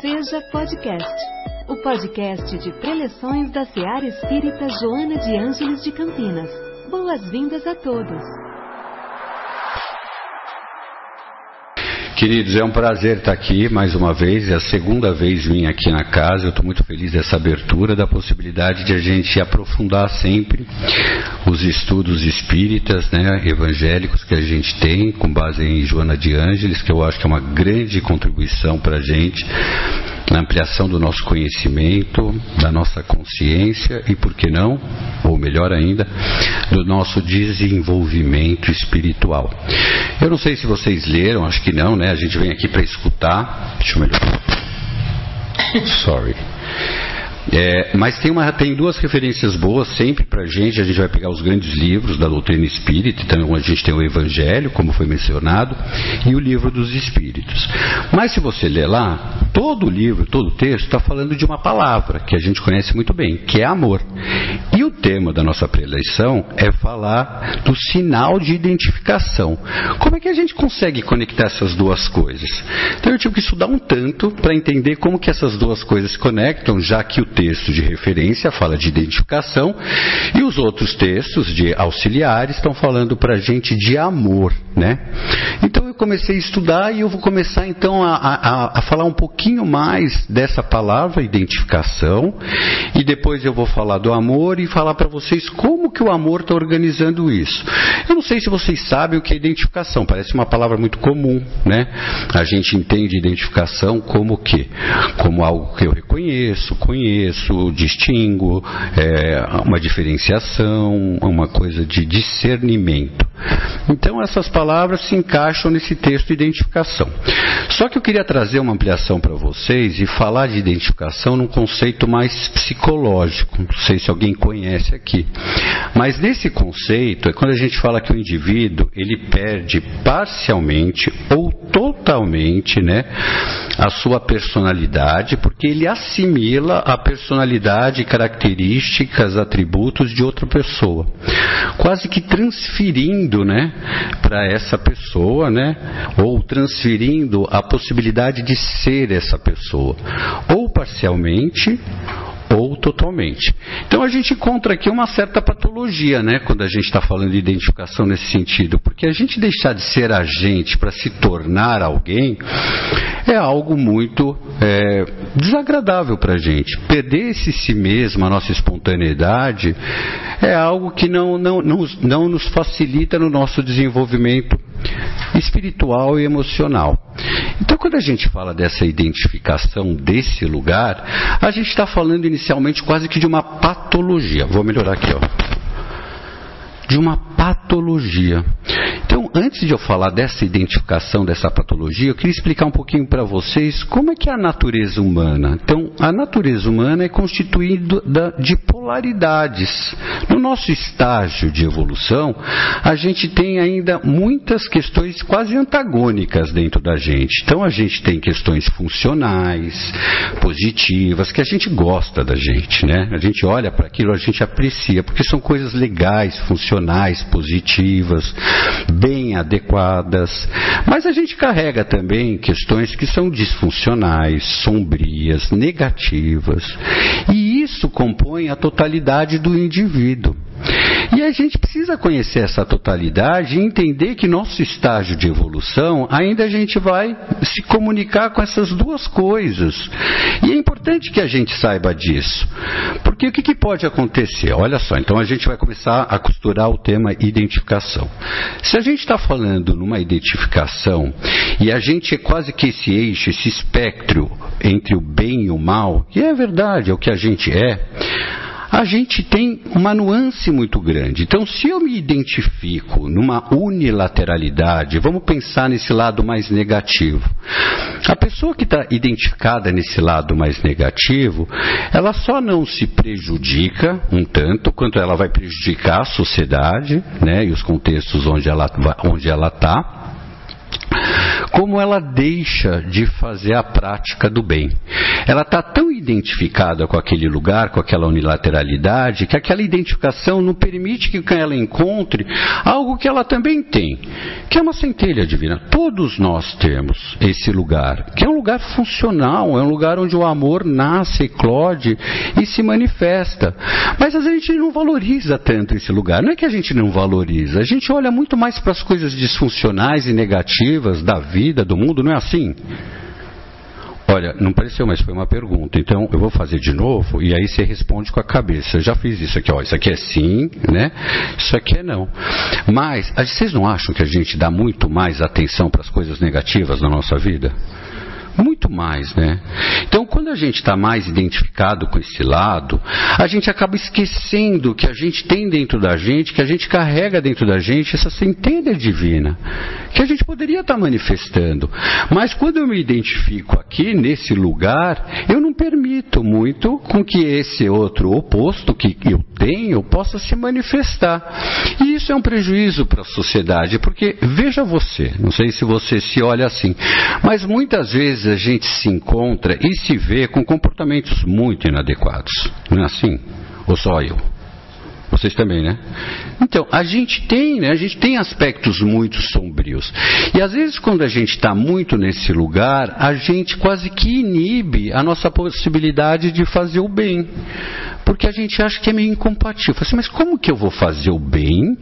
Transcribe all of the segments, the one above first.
Seja Podcast, o podcast de preleções da Seara Espírita Joana de Ângeles de Campinas. Boas-vindas a todos. Queridos, é um prazer estar aqui mais uma vez. É a segunda vez vim aqui na casa. Eu estou muito feliz dessa abertura, da possibilidade de a gente aprofundar sempre os estudos espíritas, né, evangélicos que a gente tem, com base em Joana de Ângeles, que eu acho que é uma grande contribuição para a gente na ampliação do nosso conhecimento, da nossa consciência e, por que não, ou melhor ainda, do nosso desenvolvimento espiritual. Eu não sei se vocês leram, acho que não, né? A gente vem aqui para escutar. Deixa eu melhorar. Sorry. É, mas tem, uma, tem duas referências boas sempre para a gente. A gente vai pegar os grandes livros da doutrina espírita. Então a gente tem o Evangelho, como foi mencionado, e o livro dos Espíritos. Mas se você ler lá, todo o livro, todo o texto está falando de uma palavra que a gente conhece muito bem, que é amor. E o tema da nossa preleição é falar do sinal de identificação. Como é que a gente consegue conectar essas duas coisas? Então eu tive que estudar um tanto para entender como que essas duas coisas se conectam, já que o texto de referência fala de identificação e os outros textos de auxiliares estão falando para a gente de amor, né? Então comecei a estudar e eu vou começar então a, a, a falar um pouquinho mais dessa palavra identificação e depois eu vou falar do amor e falar para vocês como que o amor está organizando isso. Eu não sei se vocês sabem o que é identificação, parece uma palavra muito comum, né? A gente entende identificação como o quê? Como algo que eu reconheço, conheço distingo, é, uma diferenciação, uma coisa de discernimento. Então essas palavras se encaixam nesse texto de identificação. Só que eu queria trazer uma ampliação para vocês e falar de identificação num conceito mais psicológico. Não sei se alguém conhece aqui. Mas nesse conceito é quando a gente fala que o indivíduo ele perde parcialmente ou totalmente, né, a sua personalidade, porque ele assimila a personalidade, características, atributos de outra pessoa, quase que transferindo, né, para essa pessoa, né, ou transferindo a possibilidade de ser essa pessoa, ou parcialmente totalmente. Então a gente encontra aqui uma certa patologia, né, quando a gente está falando de identificação nesse sentido, porque a gente deixar de ser a gente para se tornar alguém é algo muito é, desagradável para a gente. Perder esse si mesmo, a nossa espontaneidade, é algo que não, não, não, não nos facilita no nosso desenvolvimento espiritual e emocional. Então, quando a gente fala dessa identificação desse lugar, a gente está falando inicialmente quase que de uma patologia. Vou melhorar aqui, ó de uma patologia. Então, antes de eu falar dessa identificação dessa patologia, eu queria explicar um pouquinho para vocês como é que é a natureza humana. Então, a natureza humana é constituída de polaridades. No nosso estágio de evolução, a gente tem ainda muitas questões quase antagônicas dentro da gente. Então, a gente tem questões funcionais, positivas, que a gente gosta da gente, né? A gente olha para aquilo, a gente aprecia, porque são coisas legais, funcionais positivas, bem adequadas. Mas a gente carrega também questões que são disfuncionais, sombrias, negativas. E isso compõe a totalidade do indivíduo. E a gente precisa conhecer essa totalidade e entender que nosso estágio de evolução ainda a gente vai se comunicar com essas duas coisas. E é importante que a gente saiba disso. Porque o que, que pode acontecer? Olha só, então a gente vai começar a costurar o tema identificação. Se a gente está falando numa identificação e a gente é quase que esse eixo, esse espectro entre o bem e o mal, e é verdade, é o que a gente é a gente tem uma nuance muito grande. Então, se eu me identifico numa unilateralidade, vamos pensar nesse lado mais negativo. A pessoa que está identificada nesse lado mais negativo, ela só não se prejudica um tanto quanto ela vai prejudicar a sociedade né, e os contextos onde ela onde ela está como ela deixa de fazer a prática do bem. Ela está tão identificada com aquele lugar, com aquela unilateralidade, que aquela identificação não permite que ela encontre algo que ela também tem, que é uma centelha divina. Todos nós temos esse lugar, que é um lugar funcional, é um lugar onde o amor nasce, eclode e se manifesta. Mas a gente não valoriza tanto esse lugar. Não é que a gente não valoriza, a gente olha muito mais para as coisas disfuncionais e negativas da vida, do mundo, não é assim? Olha, não pareceu, mas foi uma pergunta. Então, eu vou fazer de novo e aí você responde com a cabeça. Eu já fiz isso aqui, ó. Isso aqui é sim, né? Isso aqui é não. Mas, vocês não acham que a gente dá muito mais atenção para as coisas negativas na nossa vida? Muito mais, né? Então, quando a gente está mais identificado com esse lado, a gente acaba esquecendo que a gente tem dentro da gente, que a gente carrega dentro da gente essa centelha divina, que a gente poderia estar tá manifestando. Mas quando eu me identifico aqui, nesse lugar, eu não permito muito com que esse outro oposto que eu tenho possa se manifestar. E isso é um prejuízo para a sociedade, porque veja você, não sei se você se olha assim, mas muitas vezes a gente se encontra e se vê com comportamentos muito inadequados. Não é assim? Ou só eu? Vocês também, né? Então, a gente tem, né? A gente tem aspectos muito sombrios. E às vezes, quando a gente está muito nesse lugar, a gente quase que inibe a nossa possibilidade de fazer o bem. Porque a gente acha que é meio incompatível. Assim, mas como que eu vou fazer o bem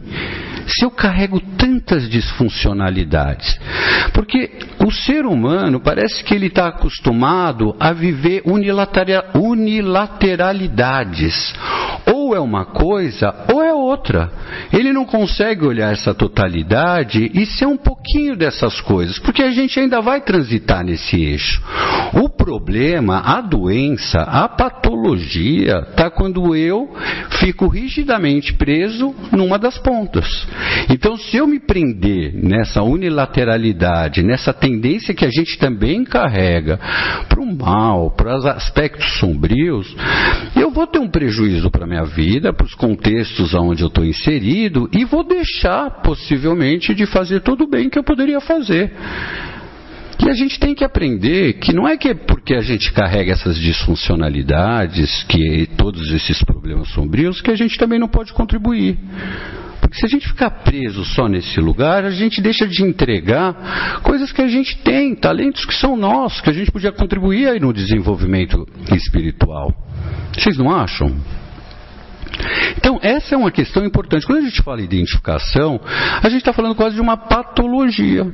se eu carrego tantas disfuncionalidades? Porque o ser humano parece que ele está acostumado a viver unilateralidades. Ou é uma coisa ou é outra. Ele não consegue olhar essa totalidade e ser um pouquinho dessas coisas, porque a gente ainda vai transitar nesse eixo. O problema, a doença, a patologia está quando eu fico rigidamente preso numa das pontas. Então, se eu me prender nessa unilateralidade, nessa tendência que a gente também carrega para o mal, para os aspectos sombrios, eu vou ter um prejuízo para a minha vida, para os contextos onde eu estou inserido e vou deixar, possivelmente, de fazer todo o bem que eu poderia fazer. E a gente tem que aprender que não é que é porque a gente carrega essas disfuncionalidades, que todos esses problemas sombrios, que a gente também não pode contribuir. Porque se a gente ficar preso só nesse lugar, a gente deixa de entregar coisas que a gente tem, talentos que são nossos, que a gente podia contribuir aí no desenvolvimento espiritual. Vocês não acham? Então, essa é uma questão importante. Quando a gente fala identificação, a gente está falando quase de uma patologia.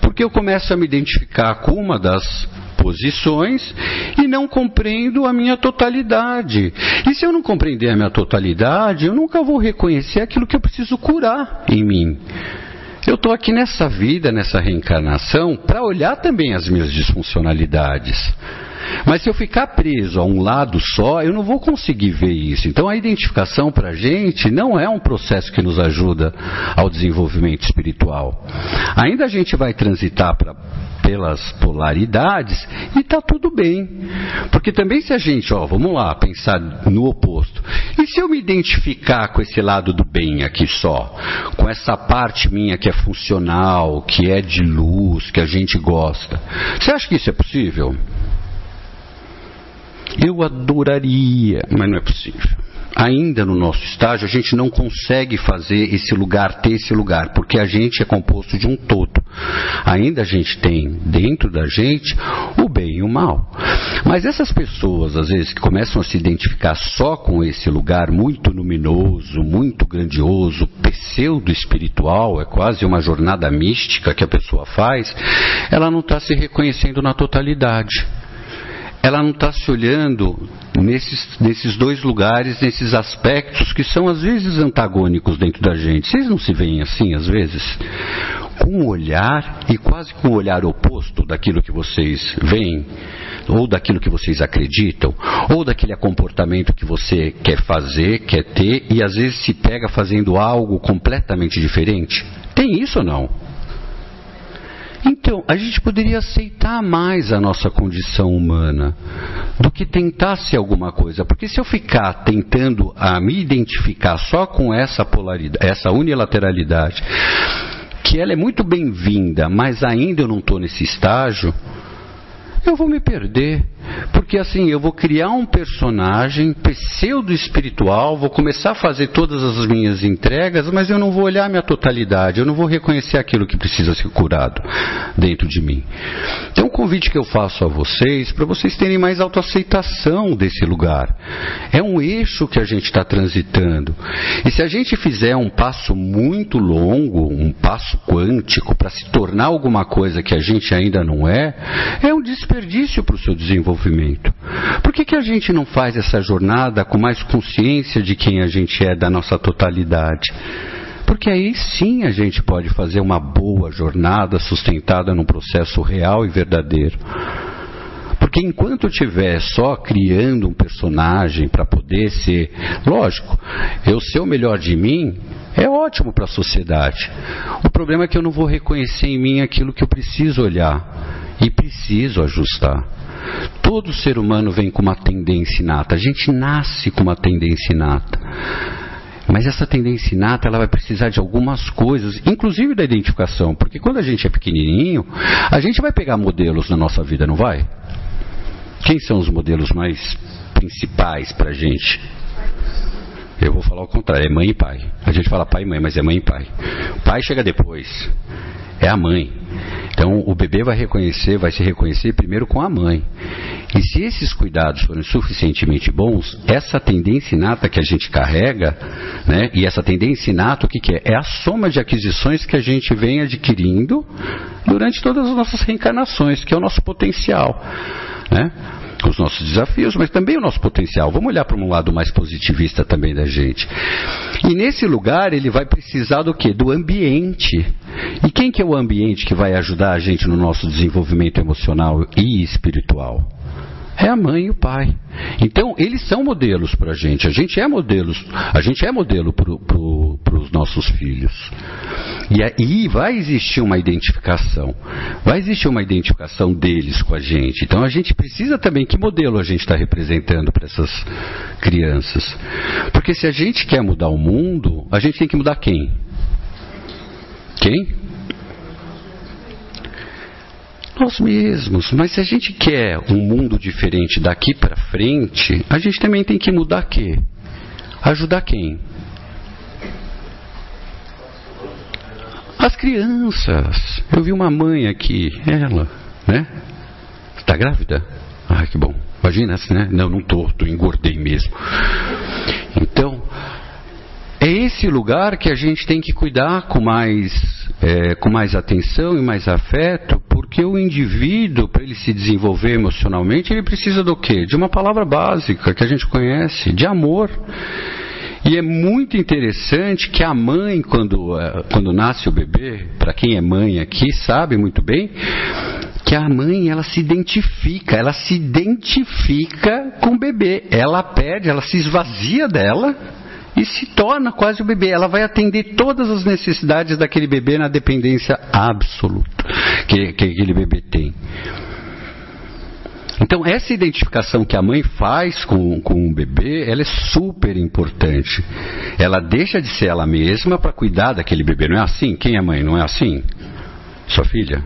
Porque eu começo a me identificar com uma das posições e não compreendo a minha totalidade. E se eu não compreender a minha totalidade, eu nunca vou reconhecer aquilo que eu preciso curar em mim. Eu estou aqui nessa vida, nessa reencarnação, para olhar também as minhas disfuncionalidades. Mas se eu ficar preso a um lado só, eu não vou conseguir ver isso. Então a identificação para a gente não é um processo que nos ajuda ao desenvolvimento espiritual. Ainda a gente vai transitar pra, pelas polaridades e está tudo bem. Porque também se a gente, ó, vamos lá, pensar no oposto. E se eu me identificar com esse lado do bem aqui só, com essa parte minha que é funcional, que é de luz, que a gente gosta, você acha que isso é possível? Eu adoraria, mas não é possível. Ainda no nosso estágio, a gente não consegue fazer esse lugar ter esse lugar, porque a gente é composto de um todo. Ainda a gente tem dentro da gente o bem e o mal. Mas essas pessoas, às vezes, que começam a se identificar só com esse lugar muito luminoso, muito grandioso, pseudo-espiritual, é quase uma jornada mística que a pessoa faz, ela não está se reconhecendo na totalidade ela não está se olhando nesses, nesses dois lugares, nesses aspectos que são às vezes antagônicos dentro da gente. Vocês não se veem assim às vezes? Com um olhar e quase com um olhar oposto daquilo que vocês veem, ou daquilo que vocês acreditam, ou daquele comportamento que você quer fazer, quer ter, e às vezes se pega fazendo algo completamente diferente. Tem isso ou não? Então, a gente poderia aceitar mais a nossa condição humana do que tentar ser alguma coisa. Porque se eu ficar tentando a me identificar só com essa polaridade, essa unilateralidade, que ela é muito bem-vinda, mas ainda eu não estou nesse estágio, eu vou me perder. Porque assim, eu vou criar um personagem pseudo-espiritual, vou começar a fazer todas as minhas entregas, mas eu não vou olhar a minha totalidade, eu não vou reconhecer aquilo que precisa ser curado dentro de mim. Então, o convite que eu faço a vocês, para vocês terem mais autoaceitação desse lugar. É um eixo que a gente está transitando. E se a gente fizer um passo muito longo, um passo quântico, para se tornar alguma coisa que a gente ainda não é, é um desperdício para o seu desenvolvimento. Por que, que a gente não faz essa jornada com mais consciência de quem a gente é, da nossa totalidade? Porque aí sim a gente pode fazer uma boa jornada sustentada num processo real e verdadeiro. Porque enquanto eu estiver só criando um personagem para poder ser, lógico, eu ser o melhor de mim, é ótimo para a sociedade. O problema é que eu não vou reconhecer em mim aquilo que eu preciso olhar e preciso ajustar. Todo ser humano vem com uma tendência inata. A gente nasce com uma tendência inata. Mas essa tendência inata ela vai precisar de algumas coisas, inclusive da identificação, porque quando a gente é pequenininho, a gente vai pegar modelos na nossa vida, não vai? Quem são os modelos mais principais para a gente? Eu vou falar o contrário, é mãe e pai. A gente fala pai e mãe, mas é mãe e pai. O pai chega depois, é a mãe. Então o bebê vai reconhecer, vai se reconhecer primeiro com a mãe. E se esses cuidados forem suficientemente bons, essa tendência inata que a gente carrega, né, e essa tendência inata, o que, que é? É a soma de aquisições que a gente vem adquirindo durante todas as nossas reencarnações, que é o nosso potencial. Né? Os nossos desafios, mas também o nosso potencial. Vamos olhar para um lado mais positivista também da gente. E nesse lugar ele vai precisar do que? Do ambiente. E quem que é o ambiente que vai ajudar a gente no nosso desenvolvimento emocional e espiritual? É a mãe e o pai. Então, eles são modelos para a gente. A gente é modelos, a gente é modelo para pro, os nossos filhos. E aí vai existir uma identificação. Vai existir uma identificação deles com a gente. Então a gente precisa também que modelo a gente está representando para essas crianças. Porque se a gente quer mudar o mundo, a gente tem que mudar quem? Quem? Nós mesmos. Mas se a gente quer um mundo diferente daqui para frente, a gente também tem que mudar quê? Ajudar quem? As crianças. Eu vi uma mãe aqui, ela, né? Está grávida? Ah, que bom. Imagina, né? Não, não tô, tô engordei mesmo. Então, é esse lugar que a gente tem que cuidar com mais, é, com mais atenção e mais afeto, porque o indivíduo, para ele se desenvolver emocionalmente, ele precisa do quê? De uma palavra básica que a gente conhece, de amor. E é muito interessante que a mãe, quando, é, quando nasce o bebê, para quem é mãe aqui, sabe muito bem, que a mãe ela se identifica, ela se identifica com o bebê. Ela pede, ela se esvazia dela e se torna quase o bebê. Ela vai atender todas as necessidades daquele bebê na dependência absoluta que, que aquele bebê tem. Então, essa identificação que a mãe faz com, com o bebê, ela é super importante. Ela deixa de ser ela mesma para cuidar daquele bebê. Não é assim? Quem é mãe? Não é assim? Sua filha?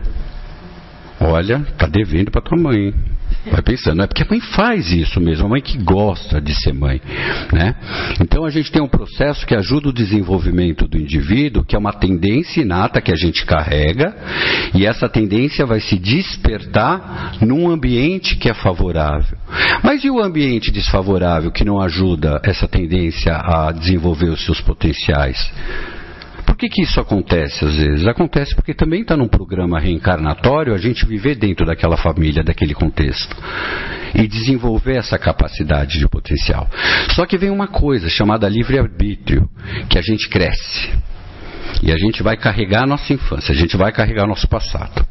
Olha, tá devendo para tua mãe. Vai pensando, é porque a mãe faz isso mesmo, a mãe que gosta de ser mãe. Né? Então a gente tem um processo que ajuda o desenvolvimento do indivíduo, que é uma tendência inata que a gente carrega, e essa tendência vai se despertar num ambiente que é favorável. Mas e o ambiente desfavorável que não ajuda essa tendência a desenvolver os seus potenciais? Por que, que isso acontece às vezes? Acontece porque também está num programa reencarnatório a gente viver dentro daquela família, daquele contexto. E desenvolver essa capacidade de potencial. Só que vem uma coisa chamada livre-arbítrio, que a gente cresce. E a gente vai carregar a nossa infância, a gente vai carregar o nosso passado.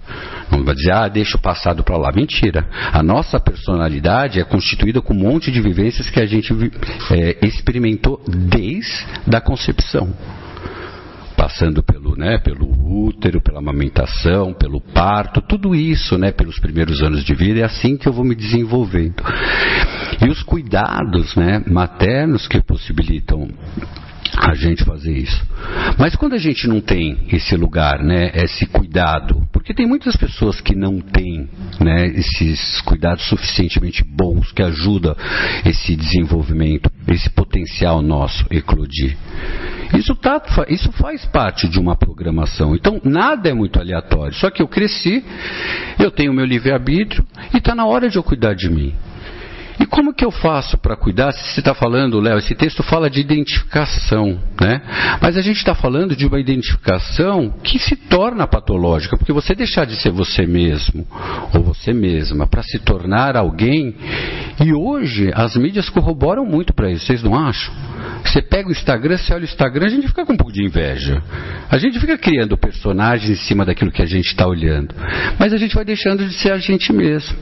Não vai dizer, ah, deixa o passado para lá. Mentira. A nossa personalidade é constituída com um monte de vivências que a gente é, experimentou desde a concepção passando pelo, né, pelo útero, pela amamentação, pelo parto, tudo isso, né, pelos primeiros anos de vida, é assim que eu vou me desenvolvendo. E os cuidados, né, maternos que possibilitam a gente fazer isso. Mas quando a gente não tem esse lugar, né, esse cuidado, porque tem muitas pessoas que não têm né, esses cuidados suficientemente bons que ajudam esse desenvolvimento, esse potencial nosso eclodir. Isso, tá, isso faz parte de uma programação. Então, nada é muito aleatório. Só que eu cresci, eu tenho meu livre-arbítrio e está na hora de eu cuidar de mim. E como que eu faço para cuidar? Se você está falando, Léo, esse texto fala de identificação, né? Mas a gente está falando de uma identificação que se torna patológica, porque você deixar de ser você mesmo ou você mesma para se tornar alguém, e hoje as mídias corroboram muito para isso, vocês não acham? Você pega o Instagram, você olha o Instagram, a gente fica com um pouco de inveja. A gente fica criando personagens em cima daquilo que a gente está olhando. Mas a gente vai deixando de ser a gente mesmo.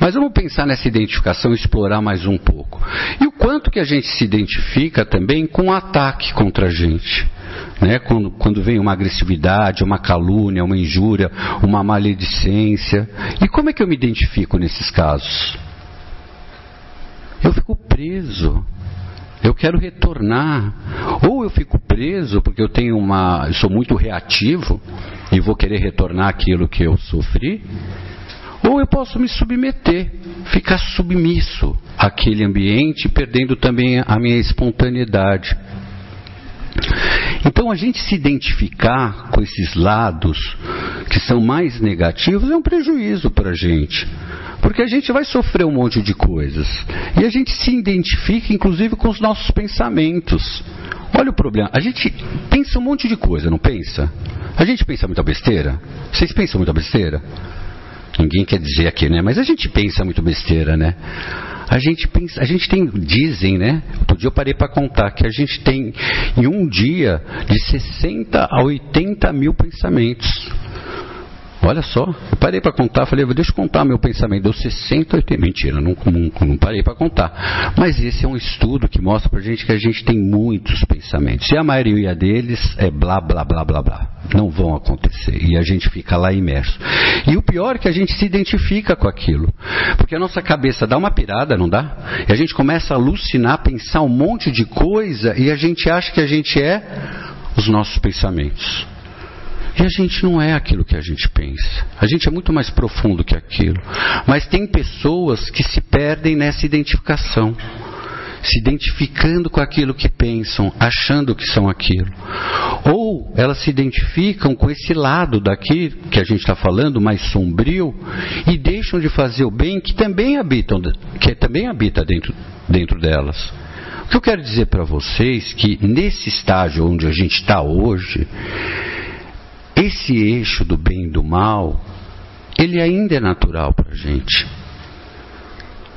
Mas vamos pensar nessa identificação e explorar mais um pouco. E o quanto que a gente se identifica também com um ataque contra a gente. Né? Quando, quando vem uma agressividade, uma calúnia, uma injúria, uma maledicência. E como é que eu me identifico nesses casos? Eu fico preso. Eu quero retornar. Ou eu fico preso porque eu tenho uma. Eu sou muito reativo e vou querer retornar aquilo que eu sofri. Ou eu posso me submeter, ficar submisso àquele ambiente, perdendo também a minha espontaneidade. Então, a gente se identificar com esses lados que são mais negativos é um prejuízo para a gente. Porque a gente vai sofrer um monte de coisas. E a gente se identifica, inclusive, com os nossos pensamentos. Olha o problema. A gente pensa um monte de coisa, não pensa? A gente pensa muita besteira? Vocês pensam muita besteira? Ninguém quer dizer aqui, né? Mas a gente pensa muito besteira, né? A gente pensa, a gente tem, dizem, né? Outro dia eu parei para contar que a gente tem em um dia de 60 a 80 mil pensamentos. Olha só, eu parei para contar, falei, deixa eu contar meu pensamento, deu 60, 80, mentira, não, não, não parei para contar. Mas esse é um estudo que mostra para gente que a gente tem muitos pensamentos. E a maioria deles é blá, blá, blá, blá, blá. Não vão acontecer. E a gente fica lá imerso. E o pior é que a gente se identifica com aquilo. Porque a nossa cabeça dá uma pirada, não dá? E a gente começa a alucinar, pensar um monte de coisa e a gente acha que a gente é os nossos pensamentos. E a gente não é aquilo que a gente pensa. A gente é muito mais profundo que aquilo. Mas tem pessoas que se perdem nessa identificação. Se identificando com aquilo que pensam, achando que são aquilo. Ou elas se identificam com esse lado daqui que a gente está falando, mais sombrio, e deixam de fazer o bem que também habitam, que também habita dentro, dentro delas. O que eu quero dizer para vocês é que nesse estágio onde a gente está hoje, esse eixo do bem e do mal, ele ainda é natural para a gente.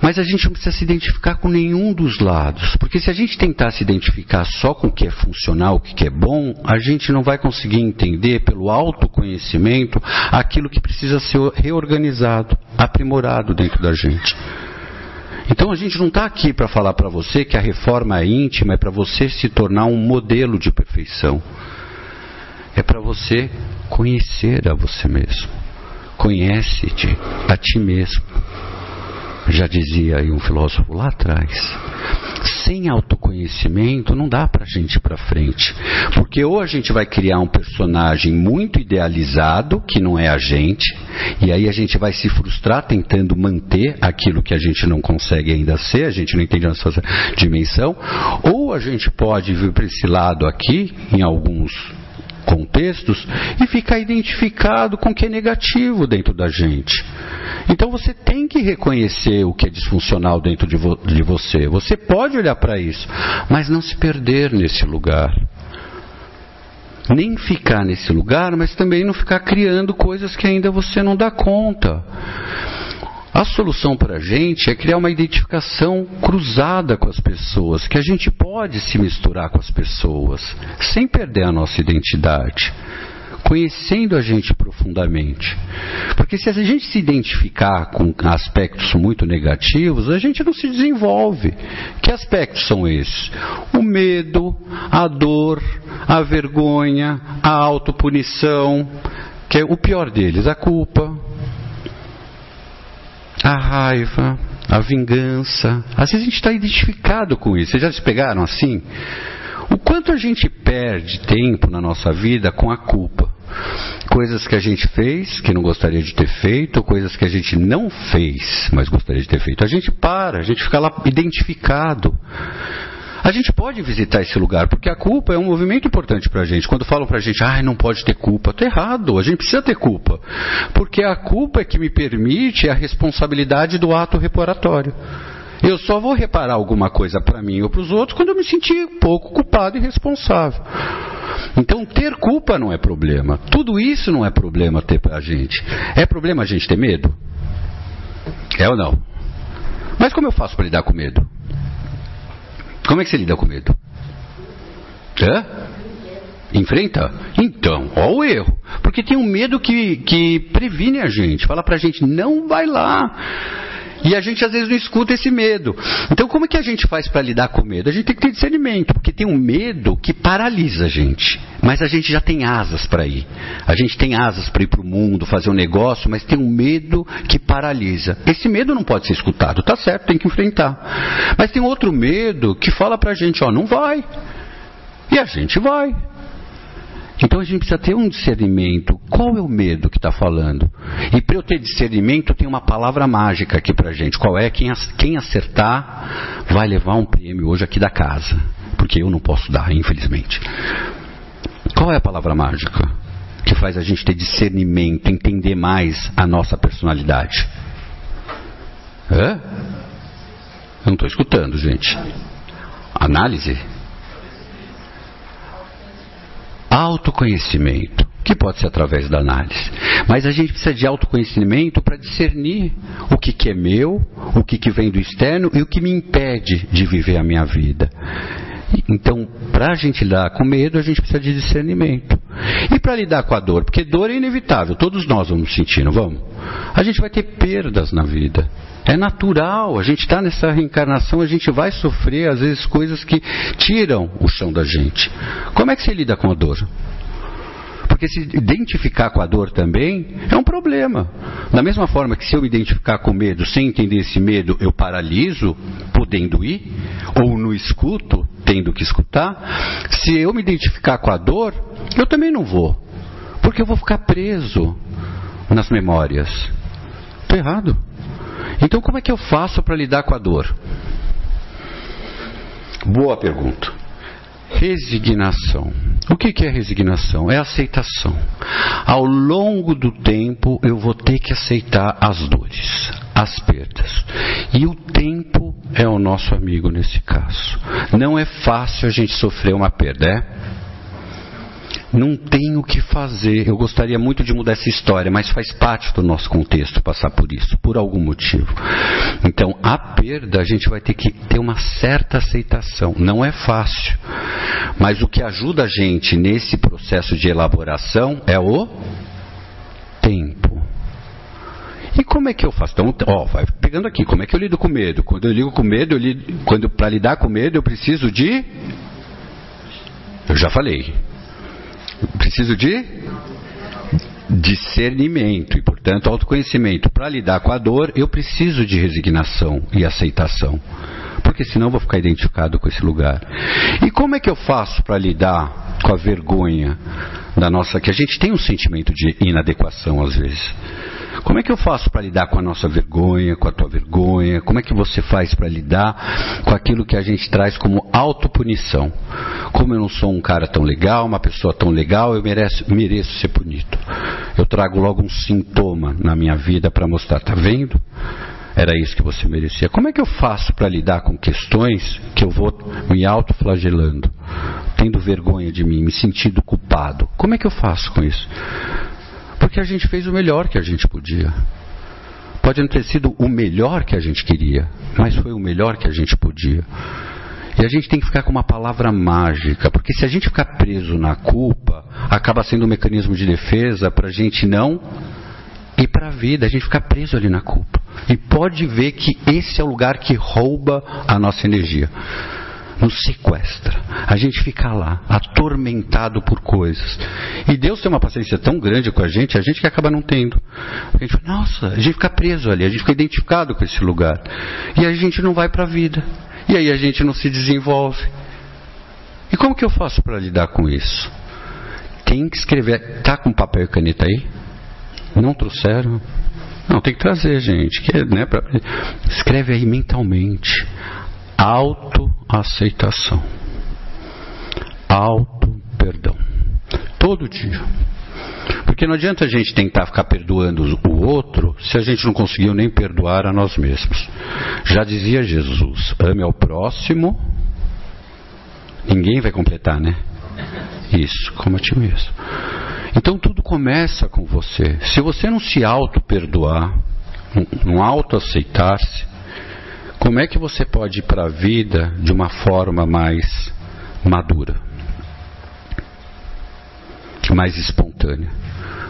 Mas a gente não precisa se identificar com nenhum dos lados, porque se a gente tentar se identificar só com o que é funcional, o que é bom, a gente não vai conseguir entender pelo autoconhecimento aquilo que precisa ser reorganizado, aprimorado dentro da gente. Então a gente não está aqui para falar para você que a reforma íntima é para você se tornar um modelo de perfeição é para você conhecer a você mesmo. Conhece-te a ti mesmo. Já dizia aí um filósofo lá atrás. Sem autoconhecimento não dá para a gente ir para frente. Porque ou a gente vai criar um personagem muito idealizado, que não é a gente, e aí a gente vai se frustrar tentando manter aquilo que a gente não consegue ainda ser, a gente não entende a nossa dimensão, ou a gente pode vir para esse lado aqui, em alguns contextos e ficar identificado com o que é negativo dentro da gente. Então você tem que reconhecer o que é disfuncional dentro de, vo de você. Você pode olhar para isso, mas não se perder nesse lugar. Nem ficar nesse lugar, mas também não ficar criando coisas que ainda você não dá conta. A solução para a gente é criar uma identificação cruzada com as pessoas, que a gente pode se misturar com as pessoas, sem perder a nossa identidade, conhecendo a gente profundamente. Porque se a gente se identificar com aspectos muito negativos, a gente não se desenvolve. Que aspectos são esses? O medo, a dor, a vergonha, a autopunição, que é o pior deles, a culpa a raiva, a vingança. Às vezes a gente está identificado com isso. Vocês já se pegaram assim? O quanto a gente perde tempo na nossa vida com a culpa? Coisas que a gente fez que não gostaria de ter feito, coisas que a gente não fez, mas gostaria de ter feito. A gente para, a gente fica lá identificado. A gente pode visitar esse lugar, porque a culpa é um movimento importante para a gente. Quando falam para a gente, ah, não pode ter culpa, está errado, a gente precisa ter culpa. Porque a culpa é que me permite a responsabilidade do ato reparatório. Eu só vou reparar alguma coisa para mim ou para os outros quando eu me sentir pouco culpado e responsável. Então, ter culpa não é problema. Tudo isso não é problema ter para a gente. É problema a gente ter medo? É ou não? Mas como eu faço para lidar com medo? Como é que você lida com medo? Hã? Enfrenta? Então, ó o erro. Porque tem um medo que, que previne a gente. Fala pra gente, não vai lá. E a gente às vezes não escuta esse medo. Então, como é que a gente faz para lidar com o medo? A gente tem que ter discernimento, porque tem um medo que paralisa a gente. Mas a gente já tem asas para ir. A gente tem asas para ir para o mundo, fazer um negócio, mas tem um medo que paralisa. Esse medo não pode ser escutado, tá certo, tem que enfrentar. Mas tem outro medo que fala para a gente, ó, não vai. E a gente vai. Então a gente precisa ter um discernimento. Qual é o medo que está falando? E para eu ter discernimento, tem uma palavra mágica aqui para gente. Qual é? Quem, acertar vai levar um prêmio hoje aqui da casa. Porque eu não posso dar, infelizmente. Qual é a palavra mágica que faz a gente ter discernimento, entender mais a nossa personalidade? Hã? Eu não estou escutando, gente. Análise? Autoconhecimento, que pode ser através da análise. Mas a gente precisa de autoconhecimento para discernir o que, que é meu, o que, que vem do externo e o que me impede de viver a minha vida. Então, para a gente lidar com medo, a gente precisa de discernimento. E para lidar com a dor, porque dor é inevitável, todos nós vamos sentir, não vamos? A gente vai ter perdas na vida. É natural, a gente está nessa reencarnação, a gente vai sofrer, às vezes, coisas que tiram o chão da gente. Como é que você lida com a dor? Porque se identificar com a dor também é um problema. Da mesma forma que se eu me identificar com medo, sem entender esse medo, eu paraliso, podendo ir, ou no escuto, tendo que escutar, se eu me identificar com a dor, eu também não vou. Porque eu vou ficar preso nas memórias. Estou errado. Então, como é que eu faço para lidar com a dor? Boa pergunta. Resignação. O que, é resignação? É aceitação. Ao longo do tempo, eu vou ter que aceitar as dores, as perdas. E o tempo é o nosso amigo nesse caso. Não é fácil a gente sofrer uma perda, é? Não tem o que fazer. Eu gostaria muito de mudar essa história, mas faz parte do nosso contexto passar por isso, por algum motivo. Então, a perda, a gente vai ter que ter uma certa aceitação. Não é fácil. Mas o que ajuda a gente nesse processo de elaboração é o tempo. E como é que eu faço? Então, ó, vai pegando aqui, como é que eu lido com medo? Quando eu lido com medo, lido, para lidar com medo, eu preciso de eu já falei, preciso de discernimento e, portanto, autoconhecimento. Para lidar com a dor, eu preciso de resignação e aceitação. Porque senão vou ficar identificado com esse lugar. E como é que eu faço para lidar com a vergonha da nossa. que a gente tem um sentimento de inadequação às vezes. Como é que eu faço para lidar com a nossa vergonha, com a tua vergonha? Como é que você faz para lidar com aquilo que a gente traz como autopunição? Como eu não sou um cara tão legal, uma pessoa tão legal, eu mereço, mereço ser punido. Eu trago logo um sintoma na minha vida para mostrar, tá vendo? Era isso que você merecia. Como é que eu faço para lidar com questões que eu vou me autoflagelando, tendo vergonha de mim, me sentindo culpado? Como é que eu faço com isso? Porque a gente fez o melhor que a gente podia. Pode não ter sido o melhor que a gente queria, mas foi o melhor que a gente podia. E a gente tem que ficar com uma palavra mágica, porque se a gente ficar preso na culpa, acaba sendo um mecanismo de defesa para a gente não ir para a vida, a gente ficar preso ali na culpa. E pode ver que esse é o lugar que rouba a nossa energia nos sequestra. A gente fica lá, atormentado por coisas. E Deus tem uma paciência tão grande com a gente, a gente que acaba não tendo. A gente fala, nossa, a gente fica preso ali, a gente fica identificado com esse lugar. E a gente não vai para a vida. E aí a gente não se desenvolve. E como que eu faço para lidar com isso? Tem que escrever. Tá com papel e caneta aí? Não trouxeram? Não, tem que trazer, gente. Que, né, pra... Escreve aí mentalmente. Autoaceitação. Auto-perdão. Todo dia. Porque não adianta a gente tentar ficar perdoando o outro se a gente não conseguiu nem perdoar a nós mesmos. Já dizia Jesus: ame ao próximo. Ninguém vai completar, né? Isso, como a ti mesmo. Então tudo começa com você. Se você não se auto-perdoar, não auto-aceitar-se, como é que você pode ir para a vida de uma forma mais madura? Mais espontânea?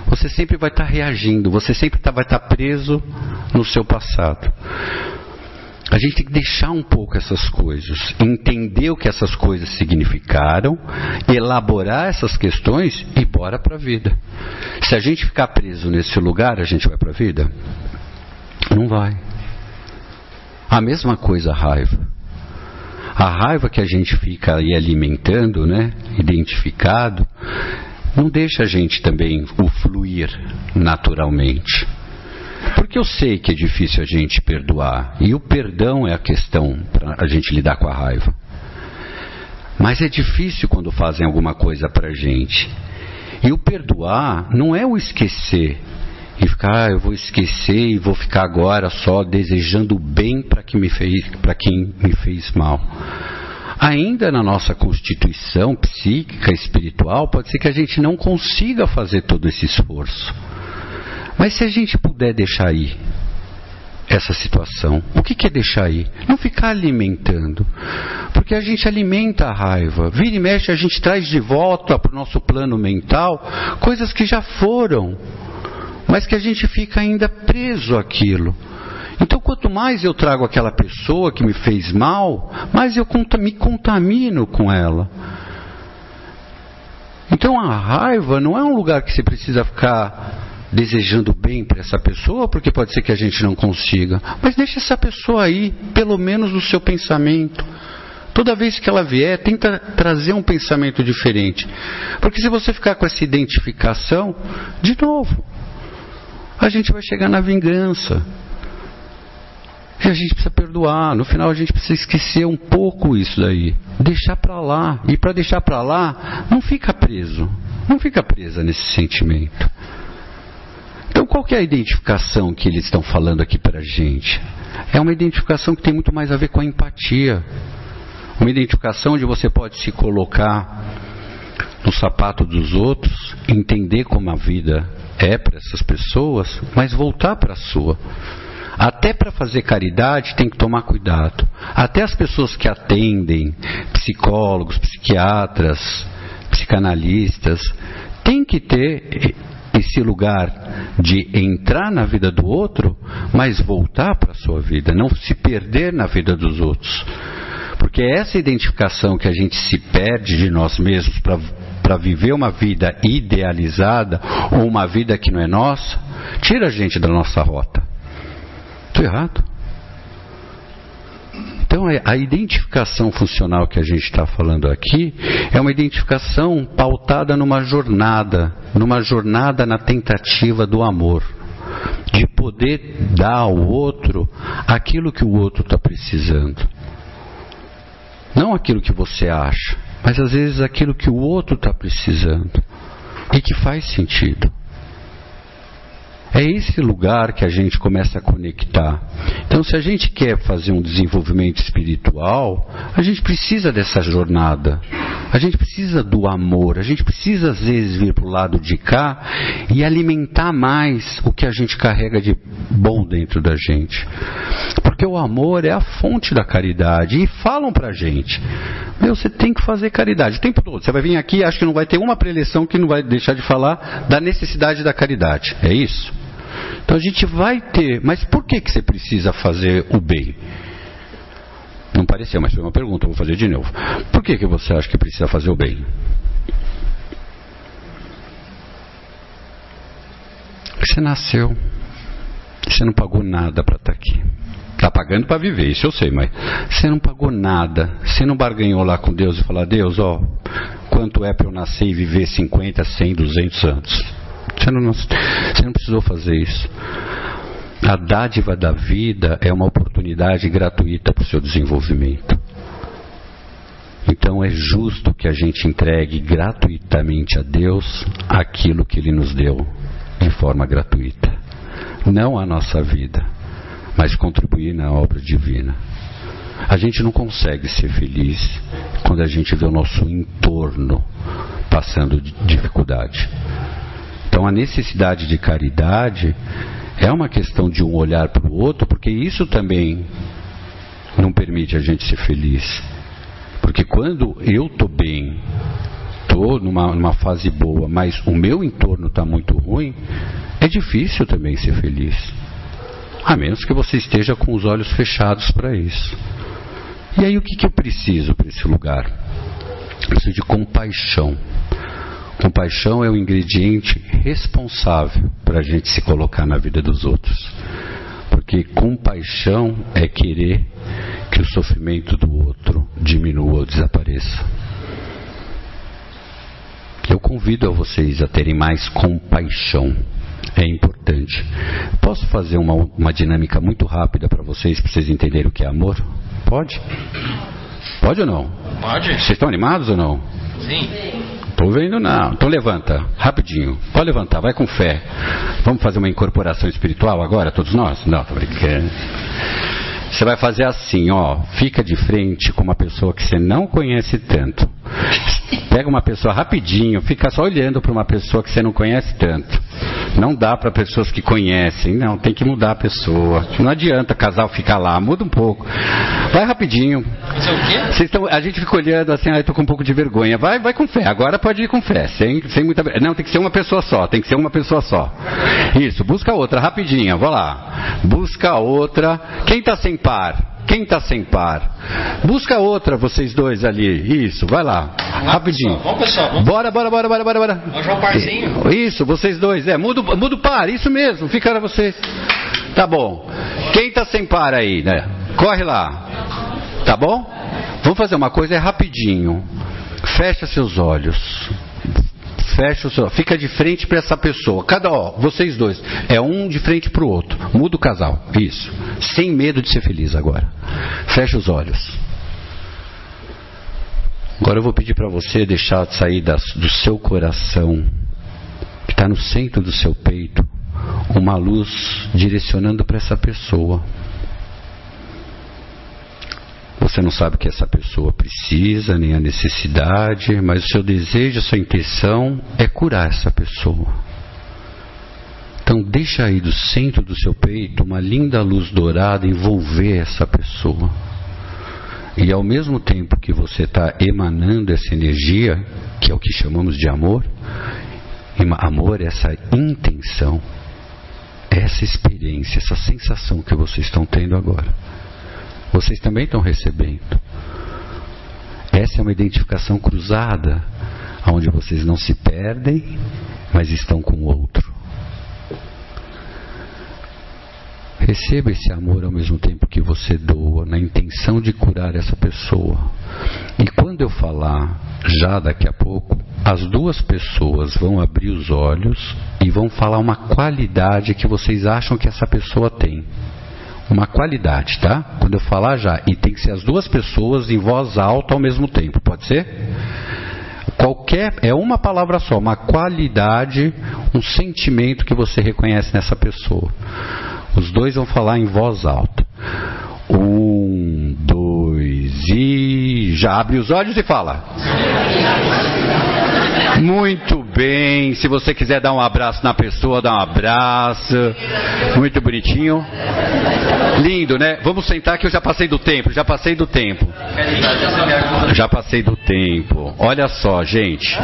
Você sempre vai estar tá reagindo, você sempre tá, vai estar tá preso no seu passado. A gente tem que deixar um pouco essas coisas, entender o que essas coisas significaram, elaborar essas questões e bora para a vida. Se a gente ficar preso nesse lugar, a gente vai para a vida? Não vai. A mesma coisa a raiva. A raiva que a gente fica aí alimentando, né, identificado, não deixa a gente também o fluir naturalmente. Porque eu sei que é difícil a gente perdoar. E o perdão é a questão para a gente lidar com a raiva. Mas é difícil quando fazem alguma coisa para a gente. E o perdoar não é o esquecer. E ficar, ah, eu vou esquecer e vou ficar agora só desejando bem para quem me fez, para quem me fez mal. Ainda na nossa constituição psíquica, espiritual, pode ser que a gente não consiga fazer todo esse esforço. Mas se a gente puder deixar aí essa situação, o que, que é deixar aí? Não ficar alimentando. Porque a gente alimenta a raiva. Vira e mexe, a gente traz de volta para o nosso plano mental coisas que já foram, mas que a gente fica ainda preso àquilo. Então, quanto mais eu trago aquela pessoa que me fez mal, mais eu me contamino com ela. Então, a raiva não é um lugar que você precisa ficar desejando bem para essa pessoa, porque pode ser que a gente não consiga. Mas deixa essa pessoa aí, pelo menos no seu pensamento. Toda vez que ela vier, tenta trazer um pensamento diferente. Porque se você ficar com essa identificação, de novo, a gente vai chegar na vingança. E a gente precisa perdoar. No final a gente precisa esquecer um pouco isso daí. Deixar para lá. E para deixar para lá, não fica preso. Não fica presa nesse sentimento. Então, qual é a identificação que eles estão falando aqui para a gente? É uma identificação que tem muito mais a ver com a empatia. Uma identificação onde você pode se colocar no sapato dos outros, entender como a vida é para essas pessoas, mas voltar para a sua. Até para fazer caridade tem que tomar cuidado. Até as pessoas que atendem, psicólogos, psiquiatras, psicanalistas, tem que ter esse lugar de entrar na vida do outro, mas voltar para a sua vida, não se perder na vida dos outros. Porque é essa identificação que a gente se perde de nós mesmos para viver uma vida idealizada ou uma vida que não é nossa, tira a gente da nossa rota. Estou errado? Então, é, a identificação funcional que a gente está falando aqui é uma identificação pautada numa jornada, numa jornada na tentativa do amor, de poder dar ao outro aquilo que o outro está precisando. Não aquilo que você acha, mas às vezes aquilo que o outro está precisando e que faz sentido. É esse lugar que a gente começa a conectar. Então, se a gente quer fazer um desenvolvimento espiritual, a gente precisa dessa jornada. A gente precisa do amor. A gente precisa, às vezes, vir para o lado de cá e alimentar mais o que a gente carrega de bom dentro da gente. Porque o amor é a fonte da caridade. E falam para a gente: meu, você tem que fazer caridade o tempo todo. Você vai vir aqui, acho que não vai ter uma preleção que não vai deixar de falar da necessidade da caridade. É isso? Então a gente vai ter, mas por que, que você precisa fazer o bem? Não pareceu, mas foi uma pergunta, vou fazer de novo. Por que, que você acha que precisa fazer o bem? Você nasceu. Você não pagou nada para estar tá aqui. Está pagando para viver, isso eu sei, mas você não pagou nada. Você não barganhou lá com Deus e falou: Deus, ó, quanto é para eu nascer e viver 50, 100, 200 anos? Você não, você não precisou fazer isso. A dádiva da vida é uma oportunidade gratuita para o seu desenvolvimento. Então é justo que a gente entregue gratuitamente a Deus aquilo que Ele nos deu de forma gratuita. Não a nossa vida, mas contribuir na obra divina. A gente não consegue ser feliz quando a gente vê o nosso entorno passando dificuldade. Então a necessidade de caridade é uma questão de um olhar para o outro, porque isso também não permite a gente ser feliz. Porque quando eu estou bem, estou numa, numa fase boa, mas o meu entorno está muito ruim, é difícil também ser feliz. A menos que você esteja com os olhos fechados para isso. E aí o que, que eu preciso para esse lugar? Eu preciso de compaixão. Compaixão é o ingrediente responsável para a gente se colocar na vida dos outros. Porque compaixão é querer que o sofrimento do outro diminua ou desapareça. Eu convido a vocês a terem mais compaixão. É importante. Posso fazer uma, uma dinâmica muito rápida para vocês, para vocês entenderem o que é amor? Pode? Pode ou não? Pode. Vocês estão animados ou não? Sim. Estou vendo não. Então levanta, rapidinho. Pode levantar, vai com fé. Vamos fazer uma incorporação espiritual agora, todos nós? Não, tô brincando. Você vai fazer assim, ó, fica de frente com uma pessoa que você não conhece tanto. Pega uma pessoa rapidinho, fica só olhando para uma pessoa que você não conhece tanto. Não dá para pessoas que conhecem, não, tem que mudar a pessoa. Não adianta casal ficar lá, muda um pouco. Vai rapidinho. É o quê? Vocês estão, a gente fica olhando assim, ah, eu tô com um pouco de vergonha. Vai, vai com fé. Agora pode ir com fé, sem, sem muita. Não, tem que ser uma pessoa só, tem que ser uma pessoa só. Isso, busca outra, rapidinho, vou lá. Busca outra. Quem está sem par? Quem está sem par? Busca outra, vocês dois ali. Isso, vai lá. Rapidinho. Vamos, pessoal. Vamos. Bora, bora, bora, bora, bora, bora. Jogar um parzinho. Isso, vocês dois. É, muda, muda o par, isso mesmo. Fica vocês. Tá bom. Quem está sem par aí, né? Corre lá. Tá bom? Vamos fazer uma coisa, é rapidinho. Fecha seus olhos fecha o seu, fica de frente para essa pessoa. Cada, ó, vocês dois, é um de frente para o outro. Muda o casal. Isso. Sem medo de ser feliz agora. Fecha os olhos. Agora eu vou pedir para você deixar sair das, do seu coração, que está no centro do seu peito, uma luz direcionando para essa pessoa. Você não sabe o que essa pessoa precisa, nem a necessidade, mas o seu desejo, a sua intenção é curar essa pessoa. Então deixa aí do centro do seu peito uma linda luz dourada envolver essa pessoa. E ao mesmo tempo que você está emanando essa energia, que é o que chamamos de amor, amor é essa intenção, essa experiência, essa sensação que vocês estão tendo agora vocês também estão recebendo. Essa é uma identificação cruzada, onde vocês não se perdem, mas estão com o outro. Receba esse amor ao mesmo tempo que você doa, na intenção de curar essa pessoa. E quando eu falar, já daqui a pouco, as duas pessoas vão abrir os olhos e vão falar uma qualidade que vocês acham que essa pessoa tem uma qualidade, tá? Quando eu falar já, e tem que ser as duas pessoas em voz alta ao mesmo tempo, pode ser? Qualquer, é uma palavra só, uma qualidade, um sentimento que você reconhece nessa pessoa. Os dois vão falar em voz alta. Um, dois e já abre os olhos e fala. Muito bem. Se você quiser dar um abraço na pessoa, dá um abraço. Muito bonitinho. Lindo, né? Vamos sentar que eu já passei do tempo, já passei do tempo. Já passei do tempo. Olha só, gente.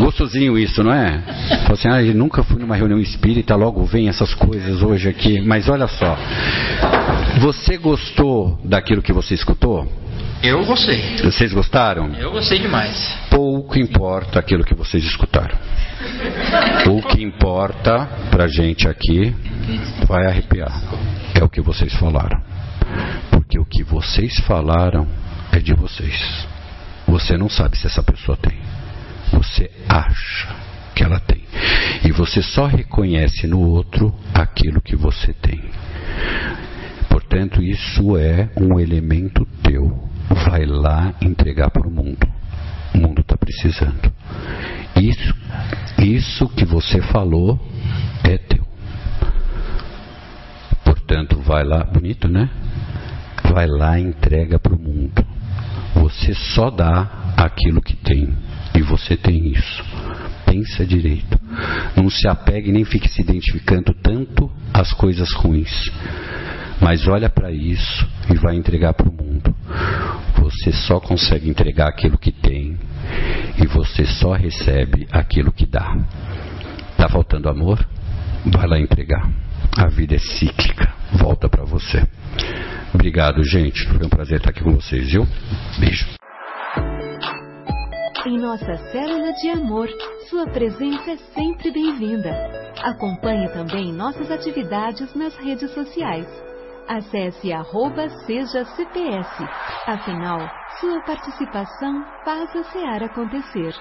Gostosinho isso, não é? Falei assim, ah, eu nunca fui numa reunião espírita, logo vem essas coisas hoje aqui. Mas olha só. Você gostou daquilo que você escutou? Eu gostei. Vocês gostaram? Eu gostei demais. Pouco importa aquilo que vocês escutaram. O que importa pra gente aqui vai arrepiar. É o que vocês falaram. Porque o que vocês falaram é de vocês. Você não sabe se essa pessoa tem. Você acha que ela tem. E você só reconhece no outro aquilo que você tem. Portanto, isso é um elemento teu. Vai lá entregar para o mundo. O mundo está precisando. Isso, isso que você falou é teu. Portanto, vai lá, bonito, né? Vai lá e entrega para o mundo. Você só dá aquilo que tem. E você tem isso. Pensa direito. Não se apegue nem fique se identificando tanto às coisas ruins. Mas olha para isso e vai entregar para o mundo. Você só consegue entregar aquilo que tem e você só recebe aquilo que dá. Está faltando amor? Vai lá entregar. A vida é cíclica. Volta para você. Obrigado, gente. Foi um prazer estar aqui com vocês, viu? Beijo. Em nossa célula de amor, sua presença é sempre bem-vinda. Acompanhe também nossas atividades nas redes sociais. Acesse arroba seja CPS. Afinal, sua participação faz a SEAR acontecer.